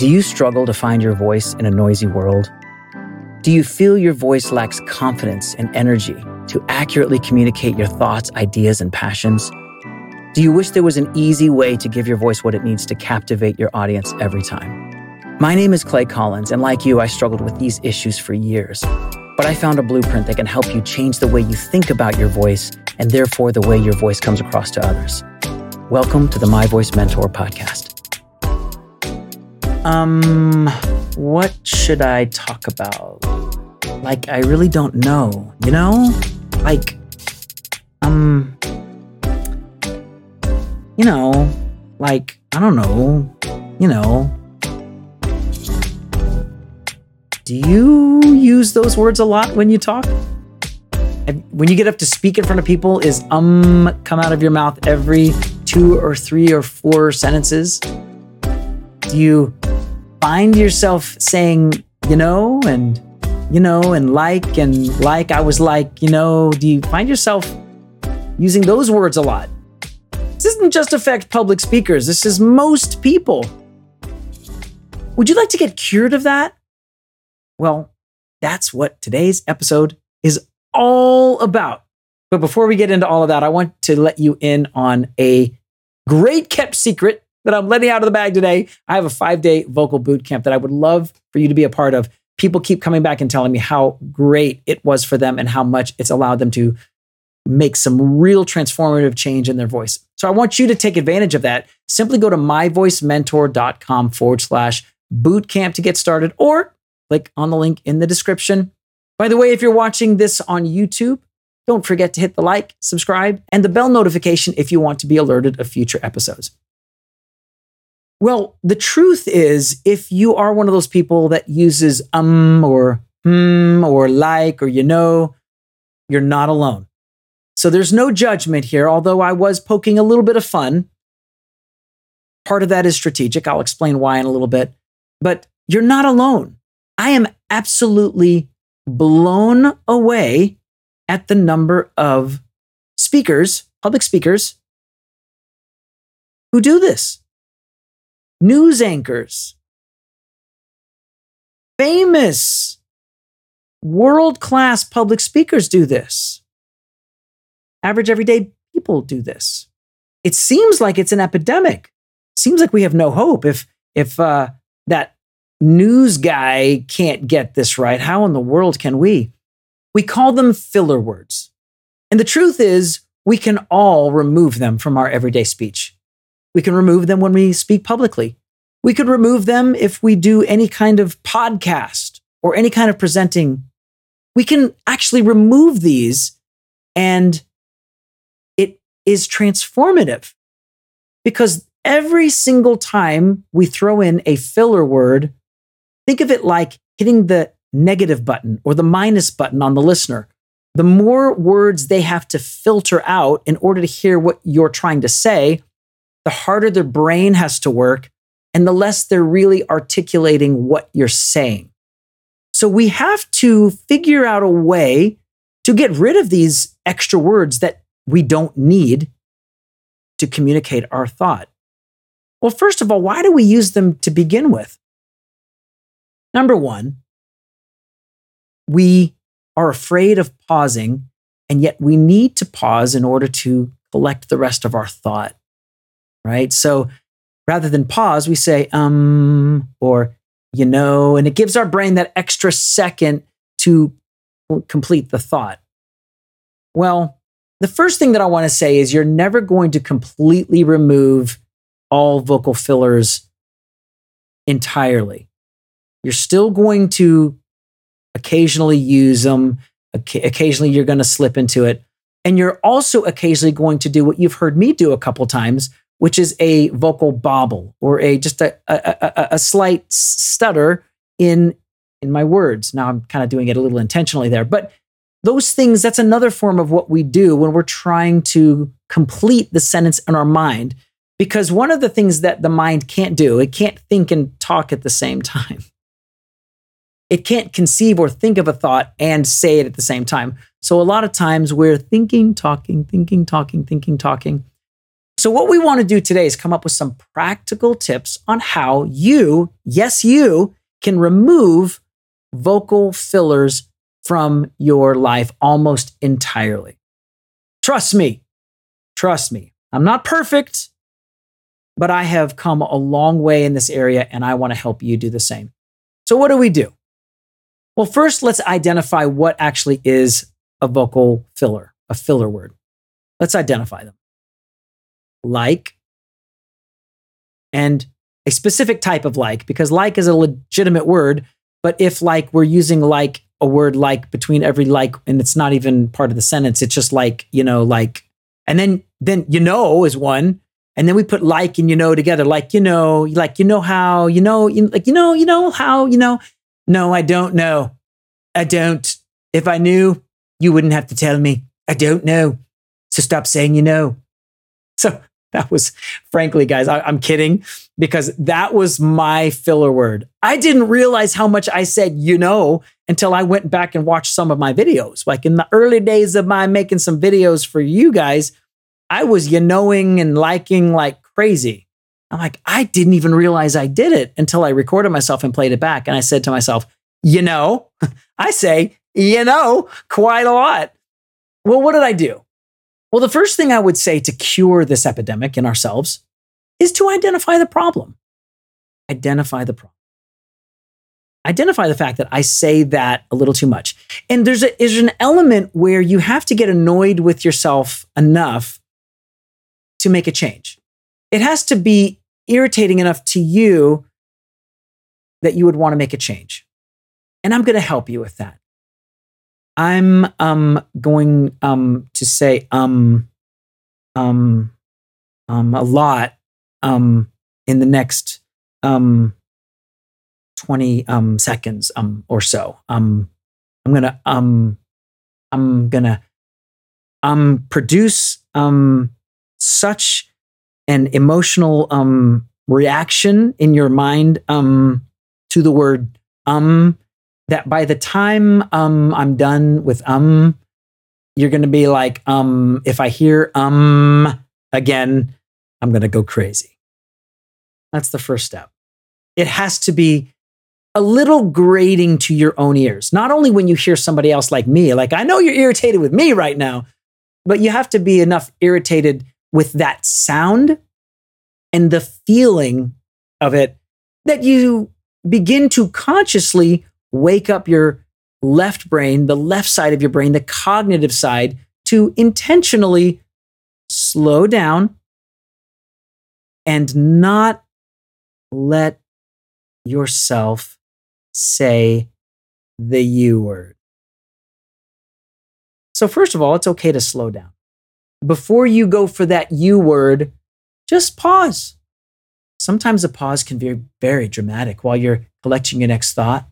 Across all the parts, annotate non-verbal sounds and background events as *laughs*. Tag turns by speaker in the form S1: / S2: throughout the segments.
S1: Do you struggle to find your voice in a noisy world? Do you feel your voice lacks confidence and energy to accurately communicate your thoughts, ideas, and passions? Do you wish there was an easy way to give your voice what it needs to captivate your audience every time? My name is Clay Collins, and like you, I struggled with these issues for years. But I found a blueprint that can help you change the way you think about your voice and therefore the way your voice comes across to others. Welcome to the My Voice Mentor podcast. Um, what should I talk about? Like, I really don't know, you know? Like, um, you know, like, I don't know, you know. Do you use those words a lot when you talk? When you get up to speak in front of people, is um come out of your mouth every two or three or four sentences? Do you find yourself saying, you know, and, you know, and like, and like, I was like, you know, do you find yourself using those words a lot? This doesn't just affect public speakers, this is most people. Would you like to get cured of that? Well, that's what today's episode is all about. But before we get into all of that, I want to let you in on a great kept secret that I'm letting out of the bag today. I have a five day vocal boot camp that I would love for you to be a part of. People keep coming back and telling me how great it was for them and how much it's allowed them to make some real transformative change in their voice. So I want you to take advantage of that. Simply go to myvoicementor.com forward slash bootcamp to get started or click on the link in the description. By the way, if you're watching this on YouTube, don't forget to hit the like, subscribe, and the bell notification if you want to be alerted of future episodes. Well, the truth is, if you are one of those people that uses um or hmm or like or you know, you're not alone. So there's no judgment here, although I was poking a little bit of fun. Part of that is strategic. I'll explain why in a little bit. But you're not alone. I am absolutely blown away at the number of speakers, public speakers, who do this news anchors, famous world class public speakers do this. Average everyday people do this. It seems like it's an epidemic. Seems like we have no hope. If if uh, that news guy can't get this right, how in the world can we? We call them filler words. And the truth is, we can all remove them from our everyday speech. We can remove them when we speak publicly. We could remove them if we do any kind of podcast or any kind of presenting. We can actually remove these and it is transformative because every single time we throw in a filler word, think of it like hitting the negative button or the minus button on the listener. The more words they have to filter out in order to hear what you're trying to say, the harder their brain has to work and the less they're really articulating what you're saying. So we have to figure out a way to get rid of these extra words that we don't need to communicate our thought. Well, first of all, why do we use them to begin with? Number one, we are afraid of pausing, and yet we need to pause in order to collect the rest of our thought right? So rather than pause, we say, um, or, you know, and it gives our brain that extra second to complete the thought. Well, the first thing that I want to say is you're never going to completely remove all vocal fillers entirely. You're still going to occasionally use them. Occasionally, you're going to slip into it. And you're also occasionally going to do what you've heard me do a couple times, which is a vocal bobble or a just a, a, a, a slight stutter in in my words. Now I'm kind of doing it a little intentionally there, but those things that's another form of what we do when we're trying to complete the sentence in our mind because one of the things that the mind can't do, it can't think and talk at the same time. It can't conceive or think of a thought and say it at the same time. So a lot of times we're thinking, talking, thinking, talking, thinking, talking So, what we want to do today is come up with some practical tips on how you, yes, you, can remove vocal fillers from your life almost entirely. Trust me, trust me. I'm not perfect, but I have come a long way in this area and I want to help you do the same. So, what do we do? Well, first, let's identify what actually is a vocal filler, a filler word. Let's identify them. Like, and a specific type of like, because like is a legitimate word. But if like we're using like a word like between every like, and it's not even part of the sentence, it's just like, you know, like, and then, then, you know, is one. And then we put like and you know together, like, you know, like, you know how, you know, you, like, you know, you know how, you know, no, I don't know. I don't. If I knew, you wouldn't have to tell me. I don't know. So stop saying you know. So *laughs* that was, frankly, guys, I, am kidding because that was my filler word. I didn't realize how much I said, you know, until I went back and watched some of my videos. Like in the early days of my making some videos for you guys, I was you knowing and liking like crazy. I'm like, I didn't even realize I did it until I recorded myself and played it back. And I said to myself, you know, *laughs* I say, you know, quite a lot. Well, what did I do? Well, the first thing I would say to cure this epidemic in ourselves is to identify the problem. Identify the problem. Identify the fact that I say that a little too much. And there's, a, there's an element where you have to get annoyed with yourself enough to make a change. It has to be irritating enough to you that you would want to make a change. And I'm going to help you with that. I'm um going um to say um um um a lot um in the next um 20 um seconds um or so. Um I'm going to um I'm going to um produce um such an emotional um reaction in your mind um to the word um that by the time um, I'm done with um, you're to be like, um, if I hear um again, I'm to go crazy. That's the first step. It has to be a little grating to your own ears. Not only when you hear somebody else like me, like I know you're irritated with me right now, but you have to be enough irritated with that sound and the feeling of it that you begin to consciously wake up your left brain, the left side of your brain, the cognitive side, to intentionally slow down and not let yourself say the U word. So, first of all, it's okay to slow down. Before you go for that U word, just pause. Sometimes a pause can be very dramatic while you're collecting your next thought.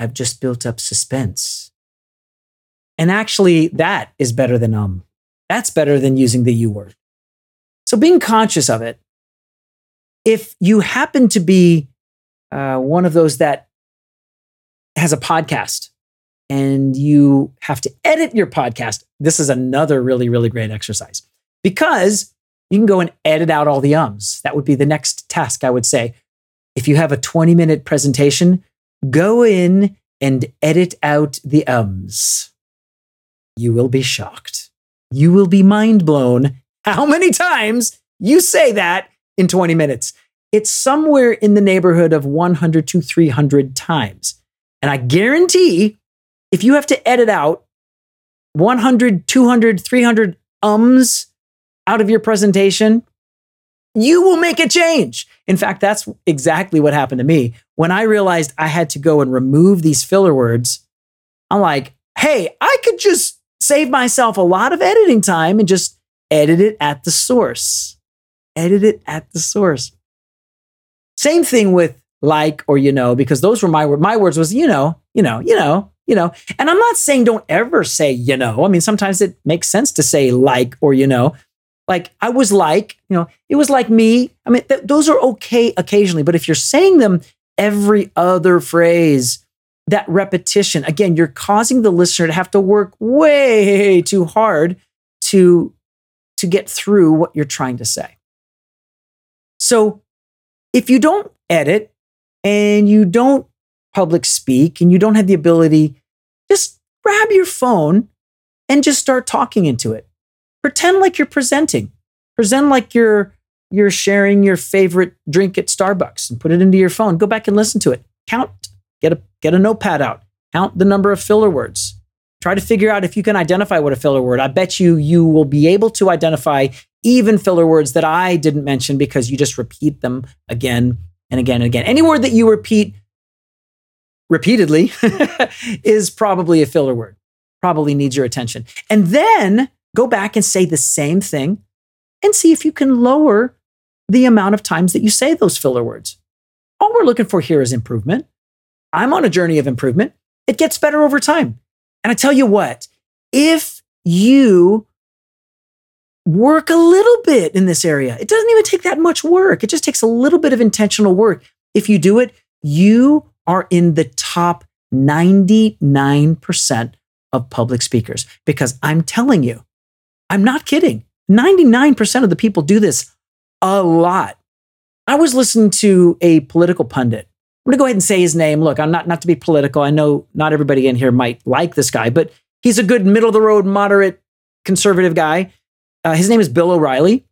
S1: I've just built up suspense. And actually, that is better than um. That's better than using the U word. So being conscious of it. If you happen to be uh, one of those that has a podcast and you have to edit your podcast, this is another really, really great exercise because you can go and edit out all the ums. That would be the next task, I would say. If you have a 20 minute presentation, Go in and edit out the ums. You will be shocked. You will be mind blown how many times you say that in 20 minutes. It's somewhere in the neighborhood of 100 to 300 times. And I guarantee if you have to edit out 100, 200, 300 ums out of your presentation, you will make a change. In fact, that's exactly what happened to me. When I realized I had to go and remove these filler words, I'm like, hey, I could just save myself a lot of editing time and just edit it at the source. Edit it at the source. Same thing with like or you know, because those were my my words was you know, you know, you know, you know. And I'm not saying don't ever say you know. I mean, sometimes it makes sense to say like or you know, like I was like, you know, it was like me. I mean, th- those are okay occasionally, but if you're saying them every other phrase, that repetition, again, you're causing the listener to have to work way too hard to, to get through what you're trying to say. So if you don't edit and you don't public speak and you don't have the ability, just grab your phone and just start talking into it. Pretend like you're presenting. Present like you're you're sharing your favorite drink at Starbucks and put it into your phone. Go back and listen to it. Count, get a get a notepad out. Count the number of filler words. Try to figure out if you can identify what a filler word. I bet you you will be able to identify even filler words that I didn't mention because you just repeat them again and again and again. Any word that you repeat repeatedly *laughs* is probably a filler word. Probably needs your attention. And then go back and say the same thing and see if you can lower the amount of times that you say those filler words. All we're looking for here is improvement. I'm on a journey of improvement. It gets better over time. And I tell you what, if you work a little bit in this area, it doesn't even take that much work. It just takes a little bit of intentional work. If you do it, you are in the top 99% of public speakers because I'm telling you, I'm not kidding. 99% of the people do this a lot. I was listening to a political pundit. I'm going to go ahead and say his name. Look, I'm not not to be political. I know not everybody in here might like this guy, but he's a good middle of the road, moderate, conservative guy. Uh, his name is Bill O'Reilly,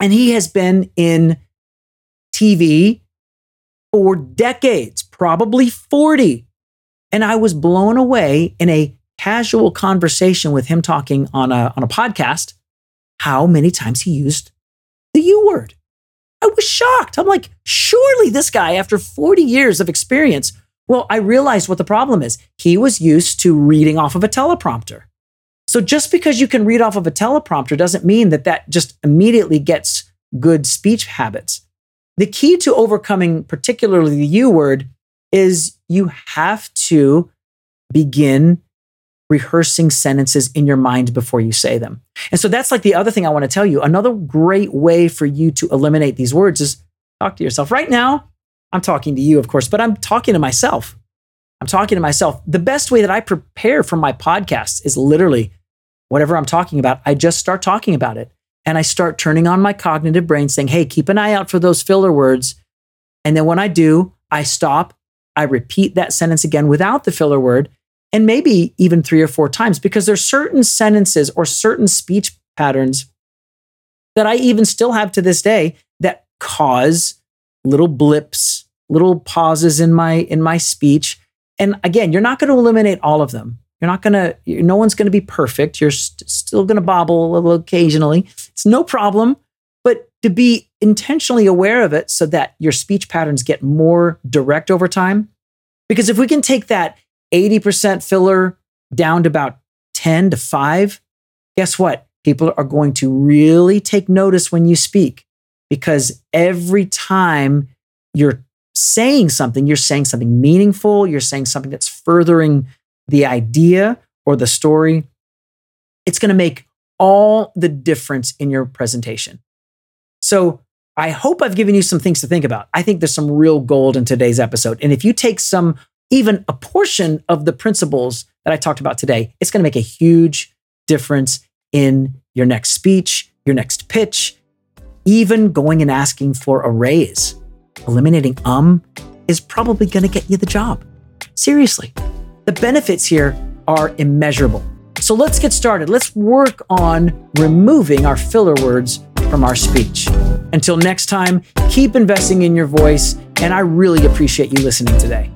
S1: and he has been in TV for decades, probably 40. And I was blown away in a casual conversation with him talking on a, on a podcast how many times he used the U word. I was shocked. I'm like, surely this guy, after 40 years of experience, well, I realized what the problem is. He was used to reading off of a teleprompter. So just because you can read off of a teleprompter doesn't mean that that just immediately gets good speech habits. The key to overcoming, particularly the U word, is you have to begin rehearsing sentences in your mind before you say them. And so that's like the other thing I want to tell you. Another great way for you to eliminate these words is talk to yourself. Right now, I'm talking to you, of course, but I'm talking to myself. I'm talking to myself. The best way that I prepare for my podcast is literally whatever I'm talking about, I just start talking about it. And I start turning on my cognitive brain saying, hey, keep an eye out for those filler words. And then when I do, I stop, I repeat that sentence again without the filler word, and maybe even three or four times because there's certain sentences or certain speech patterns that I even still have to this day that cause little blips, little pauses in my in my speech. And again, you're not going to eliminate all of them. You're not going to no one's going to be perfect. You're st- still going to bobble a little occasionally. It's no problem, but to be intentionally aware of it so that your speech patterns get more direct over time. Because if we can take that 80% filler down to about 10 to 5, guess what? People are going to really take notice when you speak because every time you're saying something, you're saying something meaningful, you're saying something that's furthering the idea or the story. It's going to make all the difference in your presentation. So, I hope I've given you some things to think about. I think there's some real gold in today's episode. And if you take some even a portion of the principles that I talked about today, it's going to make a huge difference in your next speech, your next pitch, even going and asking for a raise. Eliminating um is probably going to get you the job. Seriously, the benefits here are immeasurable. So let's get started. Let's work on removing our filler words from our speech. Until next time, keep investing in your voice, and I really appreciate you listening today.